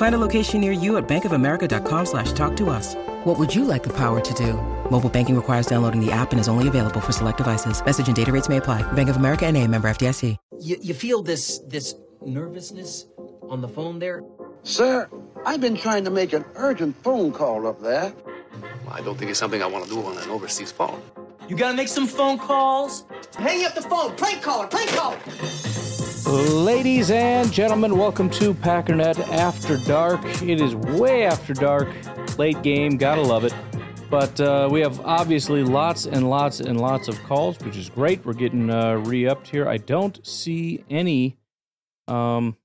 Find a location near you at bankofamerica.com slash talk to us. What would you like the power to do? Mobile banking requires downloading the app and is only available for select devices. Message and data rates may apply. Bank of America and a member FDIC. You, you feel this this nervousness on the phone there? Sir, I've been trying to make an urgent phone call up there. I don't think it's something I want to do on an overseas phone. You gotta make some phone calls. Hang up the phone. Prank caller. Prank caller. Ladies and gentlemen, welcome to Packernet After Dark. It is way after dark, late game, gotta love it. But uh, we have obviously lots and lots and lots of calls, which is great. We're getting uh, re upped here. I don't see any um,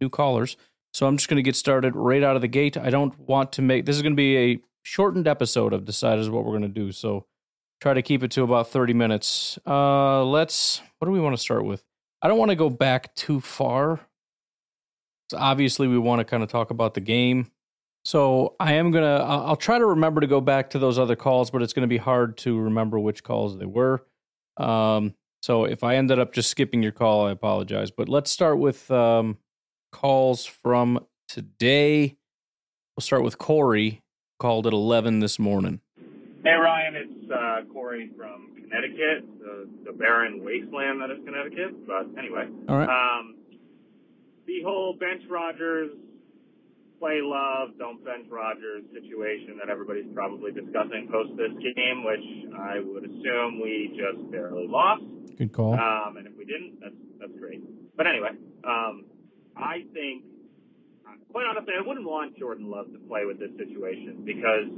new callers, so I'm just going to get started right out of the gate. I don't want to make this is going to be a shortened episode of Decide is what we're going to do. So try to keep it to about 30 minutes. Uh, let's, what do we want to start with? I don't want to go back too far. So obviously, we want to kind of talk about the game. So I am gonna. I'll, try to remember to go back to those other calls, but it's going to be hard to remember which calls they were. Um, so if I ended up just skipping your call, I apologize. But let's start with um, calls from today. We'll start with Corey. Called at eleven this morning. Hey Ryan, it's uh, Corey from Connecticut, the, the barren wasteland that is Connecticut. But anyway, All right. um, the whole bench Rodgers, play love, don't bench Rodgers situation that everybody's probably discussing post this game, which I would assume we just barely lost. Good call. Um, and if we didn't, that's that's great. But anyway, um, I think, quite honestly, I wouldn't want Jordan Love to play with this situation because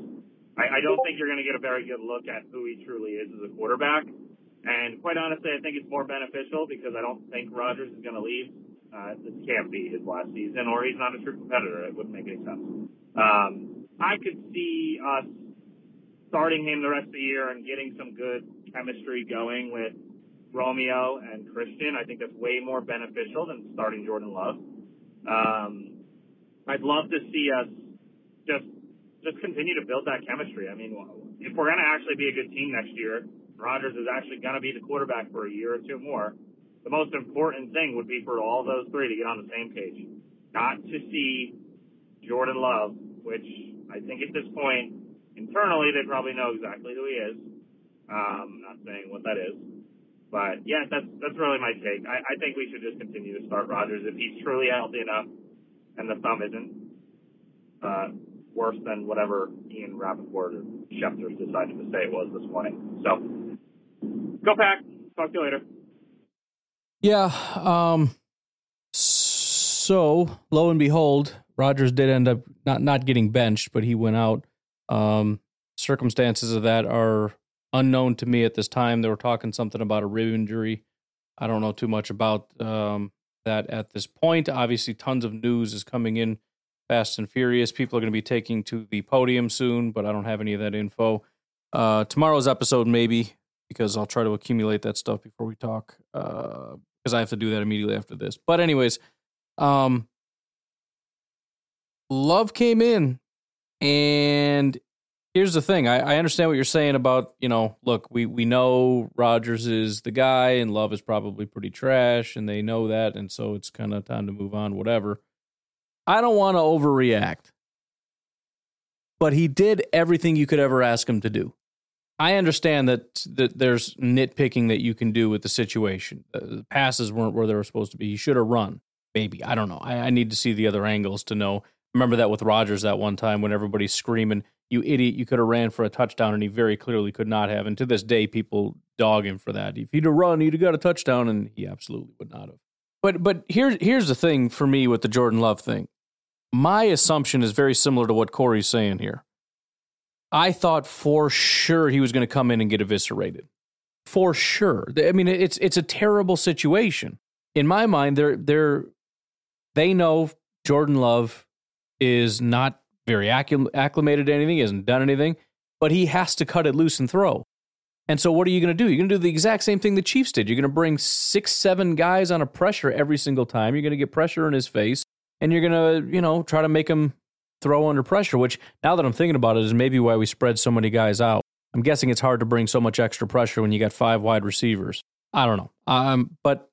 I, I don't think you're going to get a very good look at who he truly is as a quarterback. And quite honestly, I think it's more beneficial because I don't think Rodgers is going to leave. Uh, this can't be his last season, or he's not a true competitor. It wouldn't make any sense. Um, I could see us starting him the rest of the year and getting some good chemistry going with Romeo and Christian. I think that's way more beneficial than starting Jordan Love. Um, I'd love to see us just just continue to build that chemistry. I mean, if we're going to actually be a good team next year, Rodgers is actually going to be the quarterback for a year or two more. The most important thing would be for all those three to get on the same page, not to see Jordan Love, which I think at this point internally they probably know exactly who he is. Um, not saying what that is, but yeah, that's that's really my take. I, I think we should just continue to start Rodgers if he's truly healthy enough, and the thumb isn't uh, worse than whatever Ian Rapoport or Schefter decided to say it was this morning. So, go pack. Talk to you later. Yeah. Um. So lo and behold, Rodgers did end up not not getting benched, but he went out. Um. Circumstances of that are unknown to me at this time. They were talking something about a rib injury. I don't know too much about um, that at this point. Obviously, tons of news is coming in fast and furious. People are going to be taking to the podium soon, but I don't have any of that info. Uh, tomorrow's episode, maybe, because I'll try to accumulate that stuff before we talk, because I have to do that immediately after this. But, anyways, um, Love came in, and here's the thing I, I understand what you're saying about, you know, look, we, we know Rodgers is the guy, and Love is probably pretty trash, and they know that, and so it's kind of time to move on, whatever. I don't want to overreact, but he did everything you could ever ask him to do. I understand that that there's nitpicking that you can do with the situation. The passes weren't where they were supposed to be. He should have run. Maybe I don't know. I, I need to see the other angles to know. Remember that with Rodgers that one time when everybody's screaming, you idiot, you could have ran for a touchdown, and he very clearly could not have. And to this day, people dog him for that. If he'd have run, he'd have got a touchdown, and he absolutely would not have. But but here's here's the thing for me with the Jordan Love thing. My assumption is very similar to what Corey's saying here. I thought for sure he was going to come in and get eviscerated. For sure. I mean, it's it's a terrible situation. In my mind, they're they're they know Jordan Love is not very acclimated to anything, He hasn't done anything, but he has to cut it loose and throw. And so, what are you going to do? You're going to do the exact same thing the Chiefs did. You're going to bring six, seven guys on a pressure every single time. You're going to get pressure in his face, and you're going to, you know, try to make him throw under pressure. Which, now that I'm thinking about it, is maybe why we spread so many guys out. I'm guessing it's hard to bring so much extra pressure when you got five wide receivers. I don't know. Um, but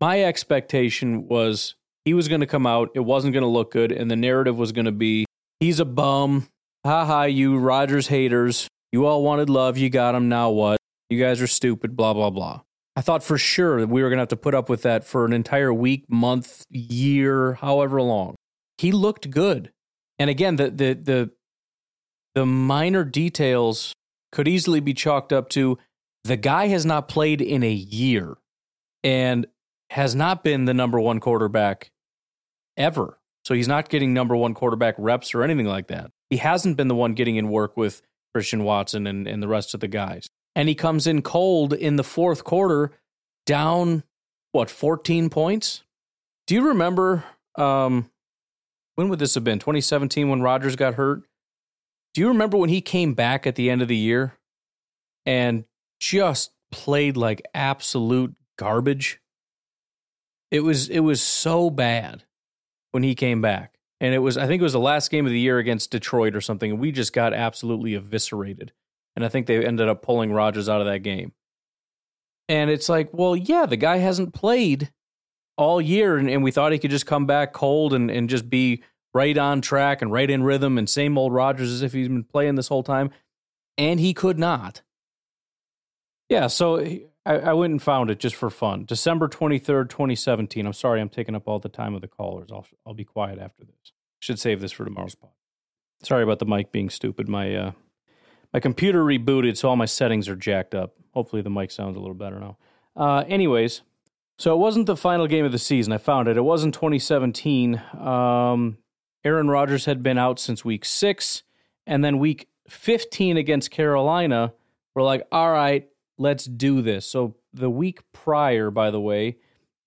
my expectation was he was going to come out. It wasn't going to look good, and the narrative was going to be he's a bum. Ha ha, you Rodgers haters. You all wanted love. You got him. Now what? You guys are stupid. Blah blah blah. I thought for sure that we were going to have to put up with that for an entire week, month, year, however long. He looked good. And again, the the the the minor details could easily be chalked up to the guy has not played in a year and has not been the number one quarterback ever. So he's not getting number one quarterback reps or anything like that. He hasn't been the one getting in work with Christian Watson and, and the rest of the guys. And he comes in cold in the fourth quarter, down, what, 14 points? Do you remember um, when would this have been? 2017 when Rodgers got hurt? Do you remember when he came back at the end of the year and just played like absolute garbage? It was it was so bad when he came back. And it was I think it was the last game of the year against Detroit or something and we just got absolutely eviscerated. And I think they ended up pulling Rodgers out of that game. And it's like, well, yeah, the guy hasn't played all year and, and we thought he could just come back cold and, and just be right on track and right in rhythm and same old Rodgers as if he's been playing this whole time. And he could not. Yeah, so I, I went and found it just for fun. December 23rd, 2017. I'm sorry I'm taking up all the time of the callers. I'll, I'll be quiet after this. Should save this for tomorrow's pod. Sorry about the mic being stupid. My uh, my computer rebooted, so all my settings are jacked up. Hopefully the mic sounds a little better now. Uh, anyways, so it wasn't the final game of the season. I found it. It was in 2017. Um, Aaron Rodgers had been out since week six. And then week 15 against Carolina, we're like, all right, let's do this. So the week prior, by the way,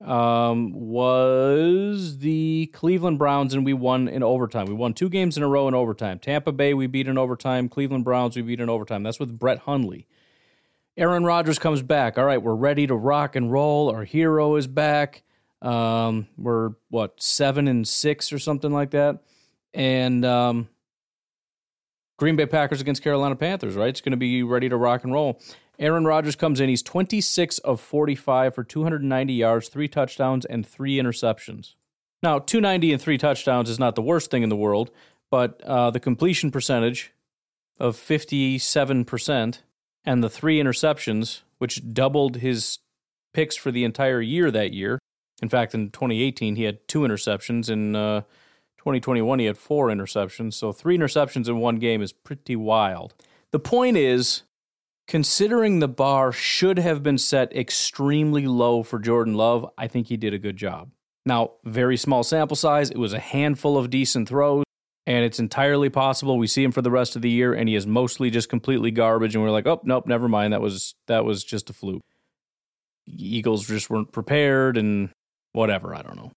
um, was the Cleveland Browns, and we won in overtime. We won two games in a row in overtime. Tampa Bay, we beat in overtime. Cleveland Browns, we beat in overtime. That's with Brett Hundley. Aaron Rodgers comes back. All right, we're ready to rock and roll. Our hero is back. Um, we're what seven and six or something like that, and um, Green Bay Packers against Carolina Panthers. Right, it's going to be ready to rock and roll. Aaron Rodgers comes in. He's 26 of 45 for 290 yards, three touchdowns, and three interceptions. Now, 290 and three touchdowns is not the worst thing in the world, but uh, the completion percentage of 57% and the three interceptions, which doubled his picks for the entire year that year, in fact, in 2018, he had two interceptions. In uh, 2021, he had four interceptions. So three interceptions in one game is pretty wild. The point is, considering the bar should have been set extremely low for Jordan Love, I think he did a good job. Now, very small sample size. It was a handful of decent throws, and it's entirely possible we see him for the rest of the year, and he is mostly just completely garbage. And we're like, oh nope, never mind. That was that was just a fluke. Eagles just weren't prepared, and whatever, I don't know.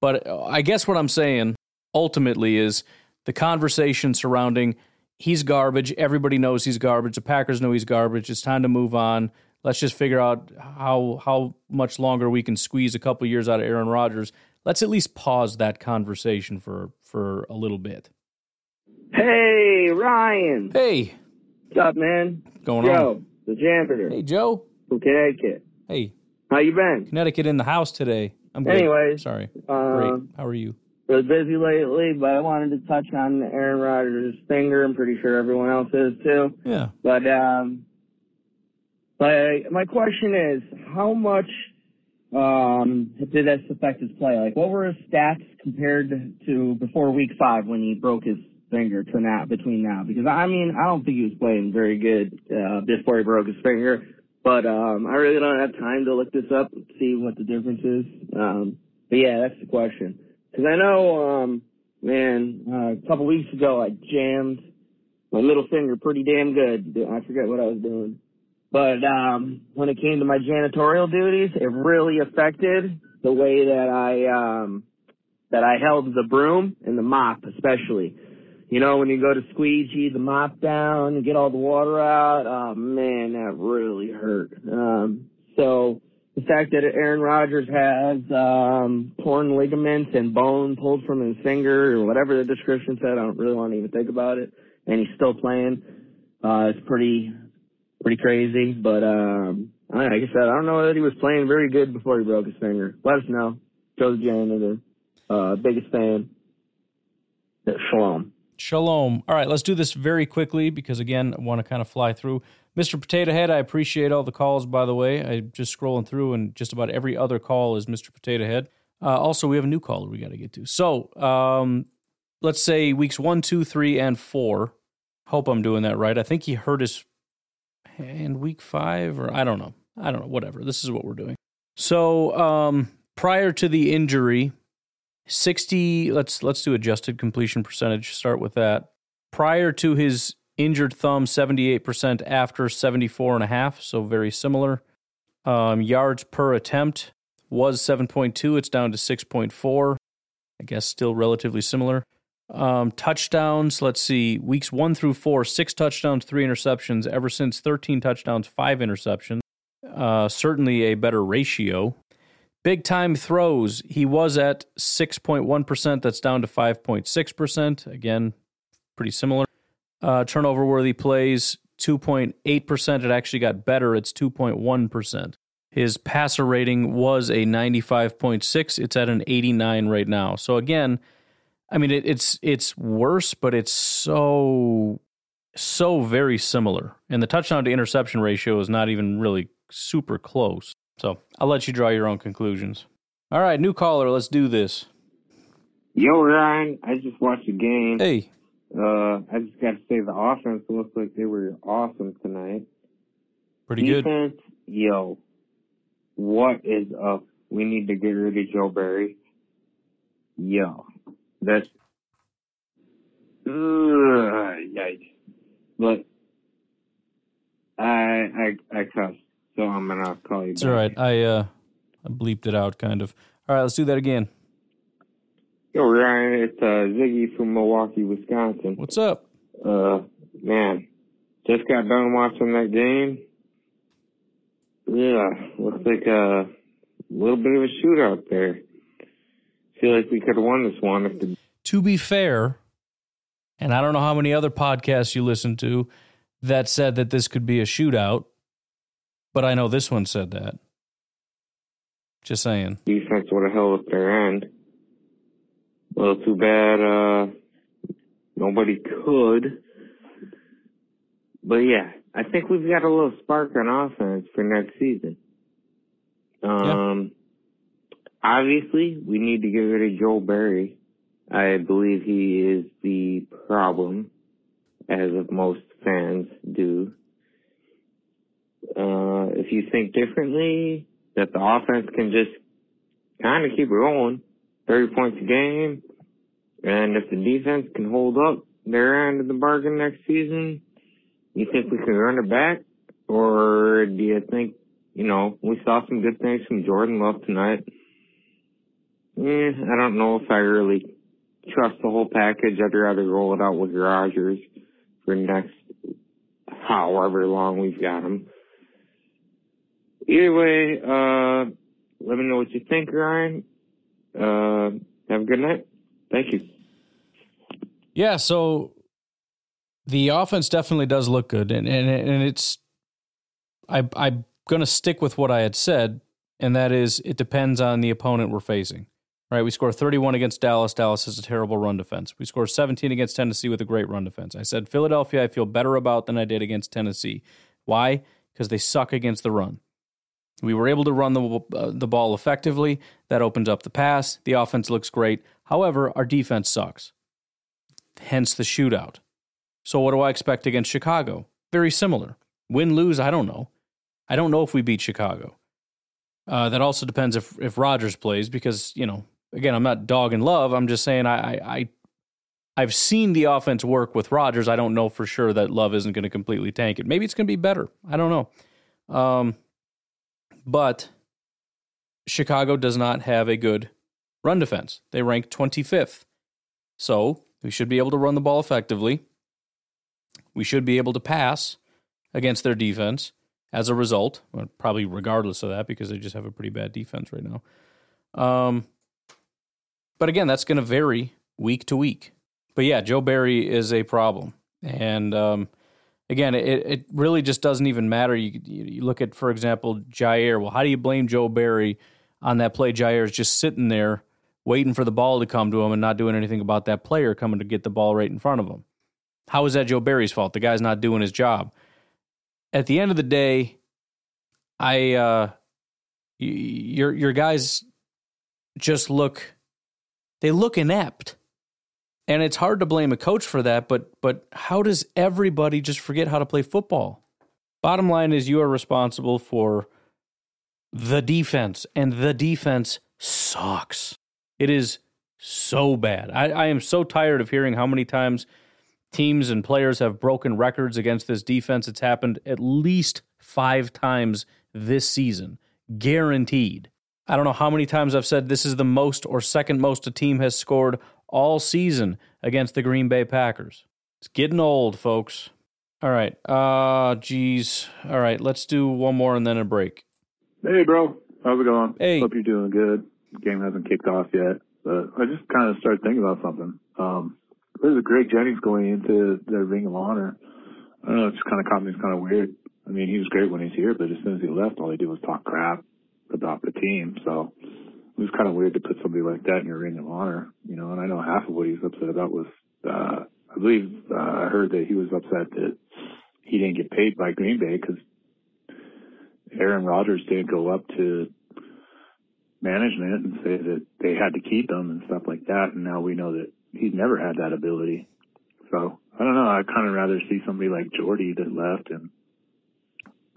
But uh, I guess what I'm saying ultimately is the conversation surrounding he's garbage. Everybody knows he's garbage. The Packers know he's garbage. It's time to move on. Let's just figure out how how much longer we can squeeze a couple years out of Aaron Rodgers. Let's at least pause that conversation for for a little bit. Hey, Ryan. Hey. What's up, man? Going on. Joe, on? the janitor. Hey, Joe. From Connecticut. Hey. How you been? Connecticut in the house today. I'm good. Anyways, sorry. Uh, Great. How are you? Was busy lately, but I wanted to touch on Aaron Rodgers' finger. I'm pretty sure everyone else is too. Yeah. But um, but my question is, how much um did this affect his play? Like, what were his stats compared to before Week Five when he broke his finger to now between now because I mean I don't think he was playing very good uh, before he broke his finger, but um, I really don't have time to look this up and see what the difference is. Um, but yeah, that's the question because I know, um, man, uh, a couple weeks ago I jammed my middle finger pretty damn good. I forget what I was doing. But um, when it came to my janitorial duties, it really affected the way that I um, that I held the broom and the mop, especially. You know, when you go to squeegee the mop down and get all the water out, oh man, that really hurt. Um, so the fact that Aaron Rodgers has um, torn ligaments and bone pulled from his finger or whatever the description said, I don't really want to even think about it, and he's still playing. Uh, it's pretty pretty crazy. But um, like I said, I don't know that he was playing very good before he broke his finger. Let us know. Joe the janitor, uh, biggest fan. Shalom. Shalom. All right, let's do this very quickly because again, I want to kind of fly through. Mr. Potato Head, I appreciate all the calls. By the way, I'm just scrolling through, and just about every other call is Mr. Potato Head. Uh, also, we have a new caller we got to get to. So, um, let's say weeks one, two, three, and four. Hope I'm doing that right. I think he hurt his and week five, or I don't know. I don't know. Whatever. This is what we're doing. So um, prior to the injury, sixty. Let's let's do adjusted completion percentage. Start with that. Prior to his injured thumb, seventy eight percent. After seventy four and a half. So very similar. Um, yards per attempt was seven point two. It's down to six point four. I guess still relatively similar. Um, touchdowns, let's see, weeks one through four, six touchdowns, three interceptions. Ever since 13 touchdowns, five interceptions. Uh, certainly a better ratio. Big time throws, he was at 6.1%. That's down to 5.6%. Again, pretty similar. Uh, turnover worthy plays, 2.8%. It actually got better. It's 2.1%. His passer rating was a 95.6. It's at an 89 right now. So again, I mean, it, it's it's worse, but it's so so very similar. And the touchdown to interception ratio is not even really super close. So I'll let you draw your own conclusions. All right, new caller, let's do this. Yo, Ryan, I just watched the game. Hey. Uh, I just got to say the offense looks like they were awesome tonight. Pretty Defense, good. Yo, what is up? We need to get rid of Joe Barry. Yo, that's uh, yikes. But I I I cussed, so I'm gonna call you. It's all right. I uh I bleeped it out, kind of. All right, let's do that again. Yo, Ryan, it's uh, Ziggy from Milwaukee, Wisconsin. What's up? Uh, man, just got done watching that game. Yeah, looks like a little bit of a shootout there feel like we could have won this one. If the- to be fair, and I don't know how many other podcasts you listen to that said that this could be a shootout, but I know this one said that. Just saying. Defense would have held up their end. Well, too bad uh, nobody could. But yeah, I think we've got a little spark on offense for next season. Um, yeah obviously, we need to get rid of Joe Barry. I believe he is the problem, as of most fans do. Uh, if you think differently, that the offense can just kind of keep going, 30 points a game, and if the defense can hold up their end of the bargain next season, you think we can run it back? Or do you think, you know, we saw some good things from Jordan Love tonight. Eh, I don't know if I really trust the whole package. I'd rather roll it out with Rodgers for next however long we've got him. Either way, uh, let me know what you think, Ryan. Uh, have a good night. Thank you. Yeah, so the offense definitely does look good, and and and it's I I'm gonna stick with what I had said, and that is it depends on the opponent we're facing right? We score 31 against Dallas. Dallas has a terrible run defense. We score 17 against Tennessee with a great run defense. I said Philadelphia, I feel better about than I did against Tennessee. Why? Because they suck against the run. We were able to run the uh, the ball effectively. That opens up the pass. The offense looks great. However, our defense sucks. hence the shootout. So, what do I expect against Chicago? Very similar. Win, lose, I don't know. I don't know if we beat Chicago. Uh, that also depends if if Rodgers plays because you know again I'm not dog and love. I'm just saying I I I've seen the offense work with Rodgers. I don't know for sure that Love isn't going to completely tank it. Maybe it's going to be better. I don't know. Um, but Chicago does not have a good run defense. They rank 25th. So we should be able to run the ball effectively. We should be able to pass against their defense as a result, probably regardless of that, because they just have a pretty bad defense right now. Um, but again, that's going to vary week to week. But yeah, Joe Barry is a problem. And um, again, it, it really just doesn't even matter. You, you look at, for example, Jaire. Well, how do you blame Joe Barry on that play? Jaire is just sitting there waiting for the ball to come to him and not doing anything about that player coming to get the ball right in front of him. How is that Joe Barry's fault? The guy's not doing his job. At the end of the day, I uh, your your guys just look they look inept. And it's hard to blame a coach for that, but but how does everybody just forget how to play football? Bottom line is you are responsible for the defense, and the defense sucks. It is so bad. I, I am so tired of hearing how many times teams and players have broken records against this defense. It's happened at least five times this season, guaranteed. I don't know how many times I've said this is the most or second most a team has scored all season against the Green Bay Packers. It's getting old, folks. All right. Uh geez. All right, let's do one more and then a break. Hey bro. How's it going? Hey. Hope you're doing good. Game hasn't kicked off yet. But I just kind of started thinking about something. Um there's a Greg Jennings going into the Ring of Honor. I don't know, it just kind of caught me. It's kind of weird. I mean, he was great when he's here, but as soon as he left, all he did was talk crap about the team. So was kind of weird to put somebody like that in your Ring of Honor, you know. And I know half of what he was upset about was, uh, I believe uh, I heard that he was upset that he didn't get paid by Green Bay because Aaron Rodgers didn't go up to management and say that they had to keep him and stuff like that. And now we know that he's never had that ability. So I don't know. I'd kind of rather see somebody like Jordy that left and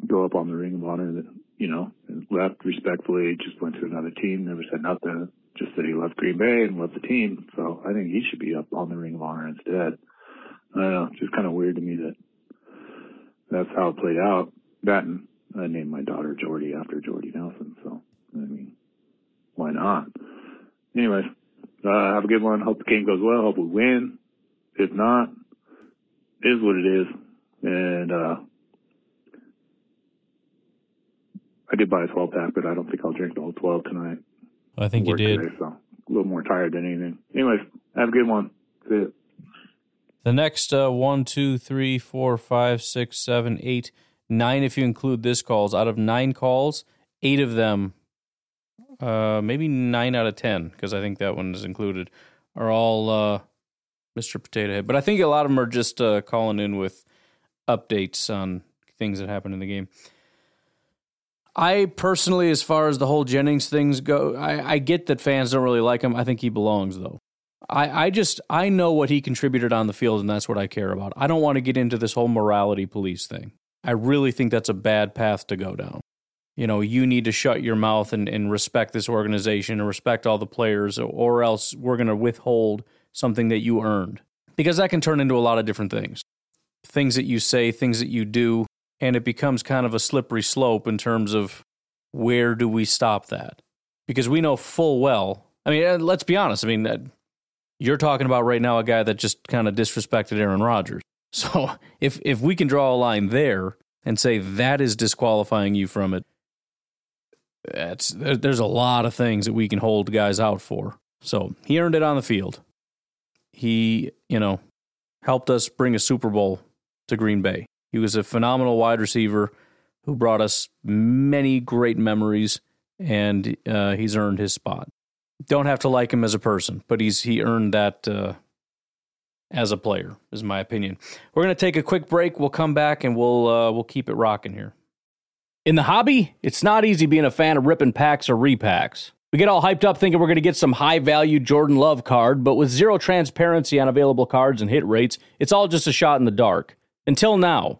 go up on the Ring of Honor you know left respectfully, just went to another team, never said nothing, just said he loved Green Bay and loved the team. So I think he should be up on the Ring of Honor instead. I don't know. It's just kind of weird to me that that's how it played out. That and I named my daughter Jordy after Jordy Nelson. So I mean, why not? Anyways, uh, have a good one. Hope the game goes well. Hope we win. If not, is what it is. And uh, I did buy a 12 pack, but I don't think I'll drink the whole 12 tonight. I think you did. Today, so a little more tired than anything. Anyways, have a good one. See. The next uh, one, two, three, four, five, six, seven, eight, nine, if you include this calls. Out of nine calls, eight of them, uh, maybe nine out of ten, because I think that one is included, are all uh, Mr. Potato Head. But I think a lot of them are just uh, calling in with updates on things that happened in the game. I personally, as far as the whole Jennings things go, I, I get that fans don't really like him. I think he belongs though. I, I just I know what he contributed on the field, and that's what I care about. I don't want to get into this whole morality police thing. I really think that's a bad path to go down. You know, you need to shut your mouth and, and respect this organization and respect all the players, or else we're going to withhold something that you earned. Because that can turn into a lot of different things. Things that you say, things that you do, and it becomes kind of a slippery slope in terms of where do we stop that? Because we know full well. I mean, let's be honest. I mean, uh, you're talking about right now a guy that just kind of disrespected Aaron Rodgers. So if if we can draw a line there and say that is disqualifying you from it, that's there's a lot of things that we can hold guys out for. So he earned it on the field. He, you know, helped us bring a Super Bowl to Green Bay. He was a phenomenal wide receiver who brought us many great memories, and uh, he's earned his spot. Don't have to like him as a person, but he's he earned that uh, as a player, is my opinion. We're gonna take a quick break. We'll come back and we'll uh, we'll keep it rocking here. In the hobby, it's not easy being a fan of ripping packs or repacks. We get all hyped up thinking we're going to get some high value Jordan Love card, but with zero transparency on available cards and hit rates, it's all just a shot in the dark. Until now,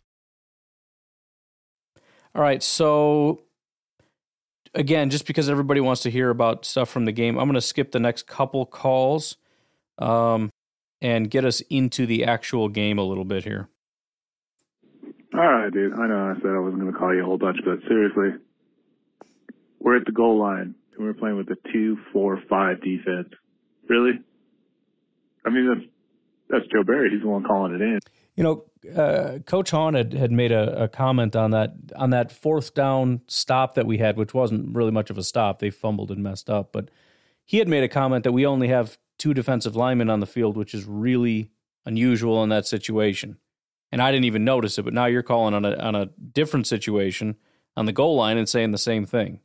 All right, so again, just because everybody wants to hear about stuff from the game, I'm going to skip the next couple calls um, and get us into the actual game a little bit here. All right, dude. I know I said I wasn't going to call you a whole bunch, but seriously, we're at the goal line and we're playing with a two-four-five defense. Really? I mean, that's that's Joe Barry. He's the one calling it in. You know, uh, Coach Hahn had, had made a, a, comment on that on that fourth down stop that we had, which wasn't really much of a stop. They fumbled and messed up, but he had made a comment that we only have two defensive linemen on the field, which is really unusual in that situation. And I didn't even notice it, but now you're calling on a on a different situation on the goal line and saying the same thing.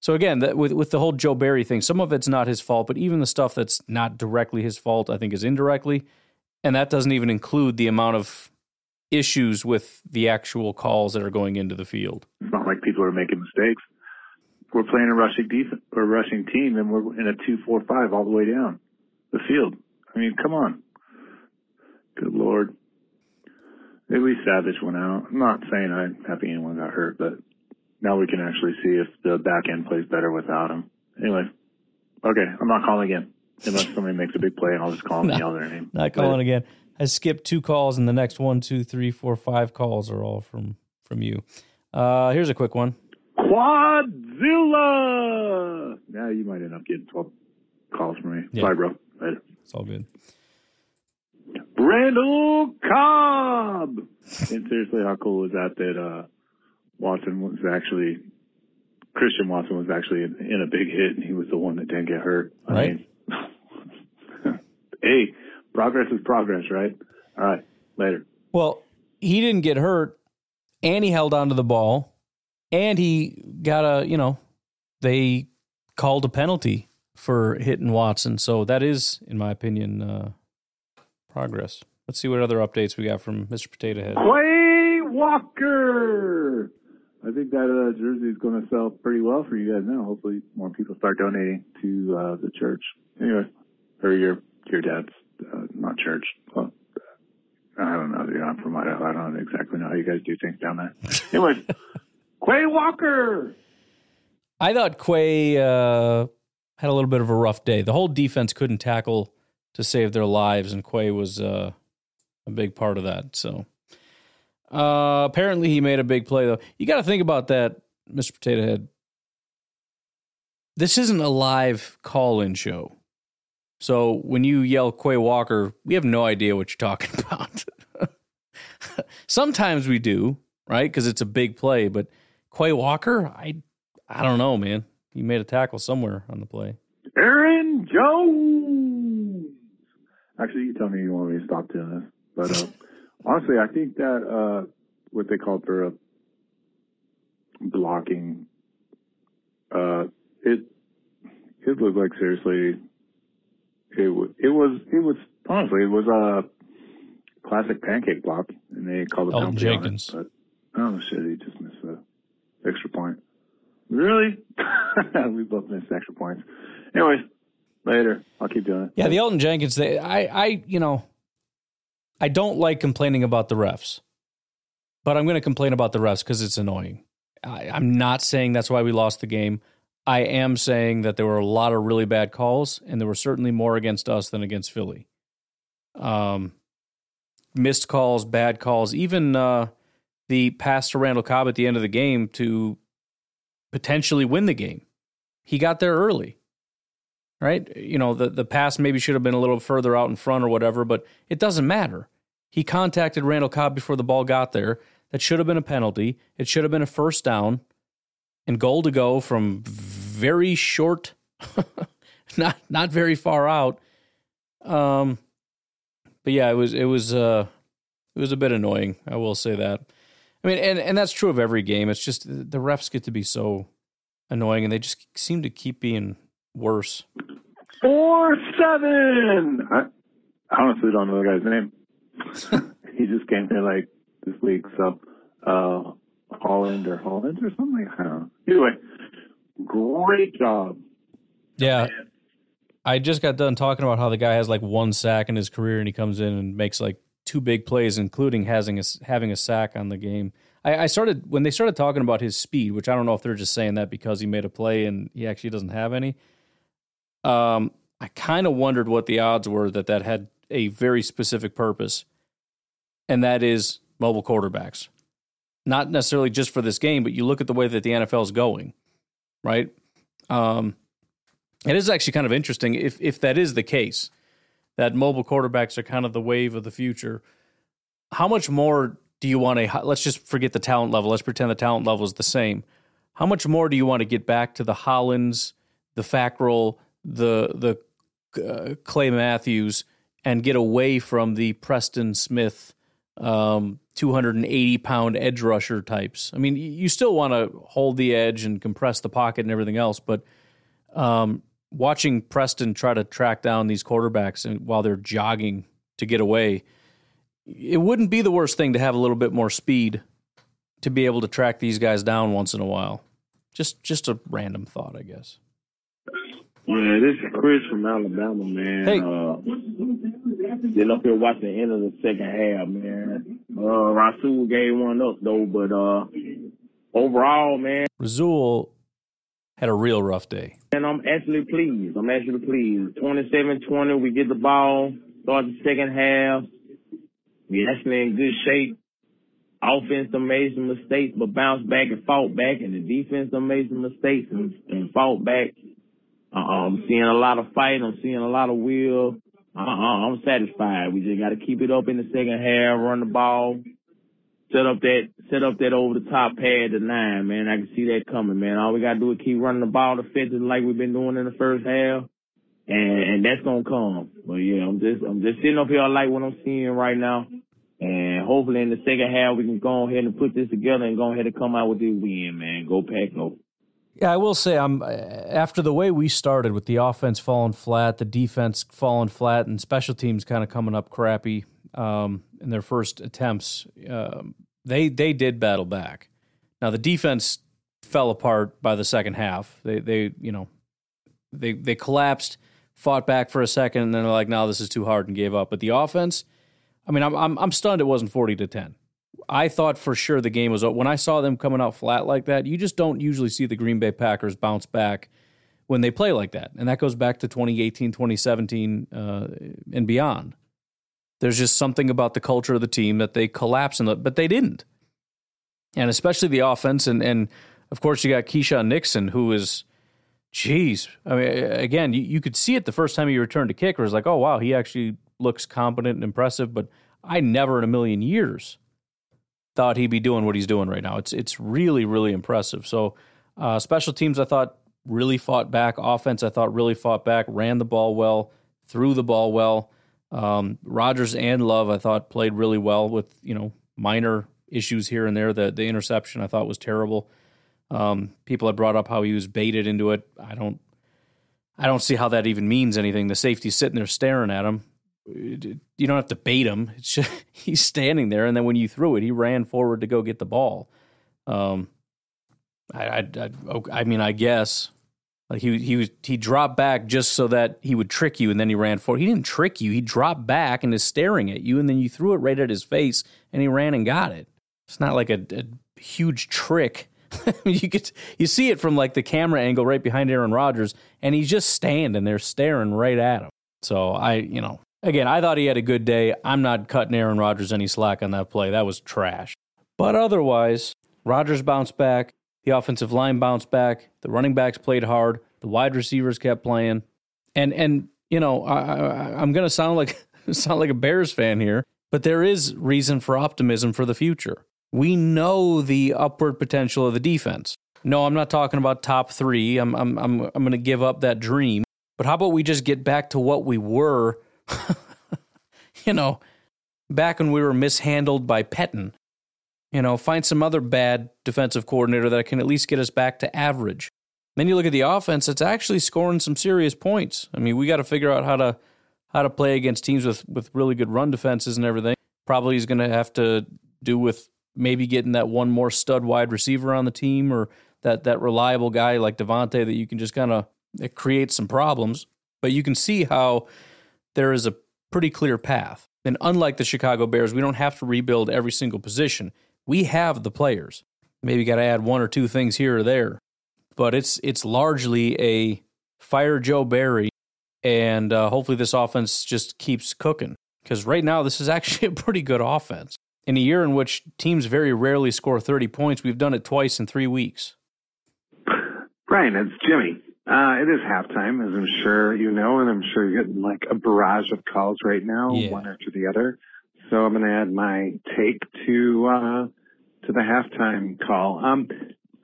So again, that, with with the whole Joe Barry thing, some of it's not his fault, but even the stuff that's not directly his fault, I think, is indirectly, and that doesn't even include the amount of issues with the actual calls that are going into the field. It's not like people are making mistakes. We're playing a rushing defense or rushing team, and we're in a two-four-five all the way down the field. I mean, come on. Good lord. At Maybe Savage went out. I'm not saying I'm happy anyone got hurt, but now we can actually see if the back end plays better without him. Anyway, okay, I'm not calling again unless somebody makes a big play, and I'll just call them and yell their name. Not calling but, again I skipped two calls, and the next one, two, three, four, five calls are all from from you. Uh, here's a quick one. Quadzilla. Now you might end up getting twelve calls from me. Yeah. Bye, bro. Later. It's all good. Randall Cobb. and seriously, how cool was that? That uh, Watson was actually Christian Watson was actually in, in, a big hit, and he was the one that didn't get hurt. I right. Mean, hey, progress is progress, right? All right, later. Well, he didn't get hurt, and he held on to the ball, and he got a, you know, they called a penalty for hitting Watson. So that is, in my opinion, uh, progress. Let's see what other updates we got from Mr. Potato Head. Quay Walker. I think that uh, jersey is going to sell pretty well for you guys now. Hopefully, more people start donating to uh, the church. Anyway, or your your dad's uh, not church. Well, I don't know. I'm from Idaho. I don't exactly know how you guys do things down there. Anyway, Quay Walker. I thought Quay uh, had a little bit of a rough day. The whole defense couldn't tackle to save their lives, and Quay was uh, a big part of that. So uh, apparently, he made a big play though. You got to think about that, Mr. Potato Head. This isn't a live call-in show. So when you yell Quay Walker, we have no idea what you're talking about. Sometimes we do, right? Because it's a big play. But Quay Walker, I, I don't know, man. He made a tackle somewhere on the play. Aaron Jones. Actually, you tell me you want me to stop doing this, but uh, honestly, I think that uh, what they call for a blocking, uh, it it looked like seriously. It was it was honestly it was a classic pancake block, and they called it Elgton on it, Jenkins. but oh shit, he just missed the extra point. Really? we both missed extra points. Anyways, later. I'll keep doing it. Yeah, the Elgton Jenkins. They, I, I, you know, I don't like complaining about the refs, but I'm going to complain about the refs because it's annoying. I, I'm not saying that's why we lost the game. I am saying that there were a lot of really bad calls, and there were certainly more against us than against Philly. Um, missed calls, bad calls, even uh, the pass to Randall Cobb at the end of the game to potentially win the game. He got there early right? You know, the, the pass maybe should have been a little further out in front or whatever, but it doesn't matter. He contacted Randall Cobb before the ball got there. That should have been a penalty. It should have been a first down and goal to go from very short, not not very far out. Um, but yeah, it was it was uh it was a bit annoying. I will say that. I mean, and and that's true of every game. It's just the refs get to be so annoying, and they just seem to keep being worse. Four seven. I honestly don't know the guy's name. he just came here like this week, so uh Holland or Holland or something. I don't know. Anyway, great job. Yeah. I just got done talking about how the guy has like one sack in his career and he comes in and makes like two big plays, including having a, having a sack on the game. I, I started, when they started talking about his speed, which I don't know if they're just saying that because he made a play and he actually doesn't have any. Um, I kind of wondered what the odds were that that had a very specific purpose, and that is mobile quarterbacks. Not necessarily just for this game, but you look at the way that the NFL is going, right? Um, it is actually kind of interesting if if that is the case, that mobile quarterbacks are kind of the wave of the future. How much more do you want to? Let's just forget the talent level. Let's pretend the talent level is the same. How much more do you want to get back to the Hollands, the Fackrell, the the uh, Clay Matthews, and get away from the Preston Smith, um, 280 pound edge rusher types? I mean, you still want to hold the edge and compress the pocket and everything else, but um, watching Preston try to track down these quarterbacks and while they're jogging to get away, it wouldn't be the worst thing to have a little bit more speed to be able to track these guys down once in a while. Just just a random thought, I guess. Yeah, this is Chris from Alabama, man. Hey. Uh, then up here watching the end of the second half, man. Uh, Rasul gave one up though, but uh, overall, man, Rasul had a real rough day. and I'm actually pleased. I'm actually pleased. 27-20, we get the ball, start the second half. We actually in good shape. Offense done made some mistakes, but bounced back and fought back, and the defense done made some mistakes and, and fought back. Uh, I'm seeing a lot of fight. I'm seeing a lot of will. Uh, I'm satisfied. We just got to keep it up in the second half, run the ball, set up that set up that over the top pad to nine, man. I can see that coming, man. All we got to do is keep running the ball effectively like we've been doing in the first half, and and that's gonna come. But yeah, I'm just I'm just sitting up here. I like what I'm seeing right now. And hopefully in the second half we can go ahead and put this together and go ahead and come out with this win, man. Go pack, go. Yeah, I will say I'm after the way we started with the offense falling flat, the defense falling flat, and special teams kind of coming up crappy um, in their first attempts. Um, they they did battle back. Now the defense fell apart by the second half. They they you know they they collapsed, fought back for a second, and then they're like, "No, this is too hard," and gave up. But the offense, I mean, I'm I'm, I'm stunned it wasn't forty to ten. I thought for sure the game was up. when I saw them coming out flat like that. You just don't usually see the Green Bay Packers bounce back when they play like that, and that goes back to 2018, 2017, uh, and beyond. There's just something about the culture of the team that they collapse in, the, but they didn't, and especially the offense, and and of course you got Keisean Nixon, who is, geez, I mean, again, you, you could see it the first time he returned to kicker. It's like, oh wow, he actually looks competent and impressive, but I never in a million years thought he'd be doing what he's doing right now. It's it's really really impressive. So uh, special teams, I thought really fought back. Offense, I thought really fought back. Ran the ball well, threw the ball well. Um, Rodgers and Love, I thought played really well with you know minor issues here and there. The the interception I thought was terrible. Um, people had brought up how he was baited into it. I don't. I don't see how that even means anything. The safety's sitting there staring at him you don't have to bait him. Just, he's standing there, and then when you threw it, he ran forward to go get the ball. Um, I, I, I, I mean, I guess like he he was he dropped back just so that he would trick you, and then he ran forward. He didn't trick you. He dropped back and is staring at you, and then you threw it right at his face, and he ran and got it. It's not like a, a huge trick. you you see it from like the camera angle right behind Aaron Rodgers, and he's just standing there staring right at him. So I, you know, Again, I thought he had a good day. I'm not cutting Aaron Rodgers any slack on that play. That was trash. But otherwise, Rodgers bounced back. The offensive line bounced back. The running backs played hard. The wide receivers kept playing. And and you know, I, I'm going to sound like sound like a Bears fan here, but there is reason for optimism for the future. We know the upward potential of the defense. No, I'm not talking about top three. I'm I'm I'm I'm going to give up that dream. But how about we just get back to what we were you know, back when we were mishandled by Pettine. You know, find some other bad defensive coordinator that can at least get us back to average. Then you look at the offense; it's actually scoring some serious points. I mean, we got to figure out how to how to play against teams with with really good run defenses and everything. Probably is going to have to do with maybe getting that one more stud wide receiver on the team or that that reliable guy like Davante that you can just kind of create some problems. But you can see how there is a pretty clear path. And unlike the Chicago Bears, we don't have to rebuild every single position. We have the players. Maybe got to add one or two things here or there, but it's it's largely a fire Joe Barry, and uh, hopefully this offense just keeps cooking. Because right now this is actually a pretty good offense. In a year in which teams very rarely score 30 points, we've done it twice in three weeks. Brian, it's Jimmy. Uh, it is halftime, as I'm sure you know, and I'm sure you're getting like a barrage of calls right now, yeah. one after the other. So I'm going to add my take to uh, to the halftime call. Um,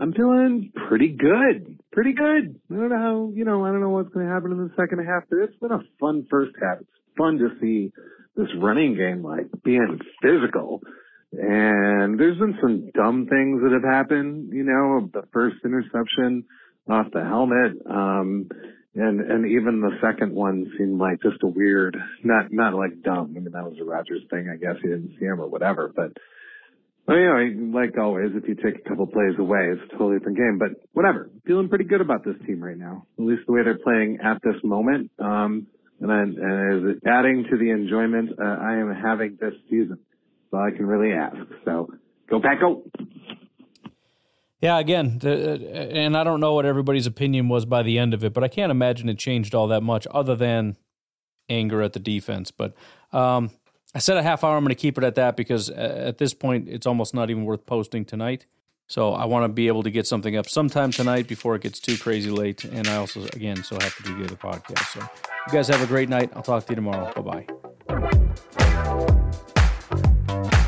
I'm feeling pretty good, pretty good. I don't know how, you know, I don't know what's going to happen in the second half, but it's been a fun first half. It's fun to see this running game like being physical. And there's been some dumb things that have happened, you know, the first interception off the helmet. Um, and, and even the second one seemed like just a weird, not, not like dumb. I mean, that was a Rodgers thing. I guess he didn't see him or whatever, but, well, you know, like always, if you take a couple plays away, it's a totally different game, but whatever. Feeling pretty good about this team right now, at least the way they're playing at this moment. Um, and then, and as adding to the enjoyment uh, I am having this season. So I can really ask. So go back, go. Yeah, again, and I don't know what everybody's opinion was by the end of it, but I can't imagine it changed all that much other than anger at the defense. But um, I said a half hour. I'm going to keep it at that because at this point, it's almost not even worth posting tonight. So I want to be able to get something up sometime tonight before it gets too crazy late. And I also, again, so have to do the podcast. So you guys have a great night. I'll talk to you tomorrow. Bye bye.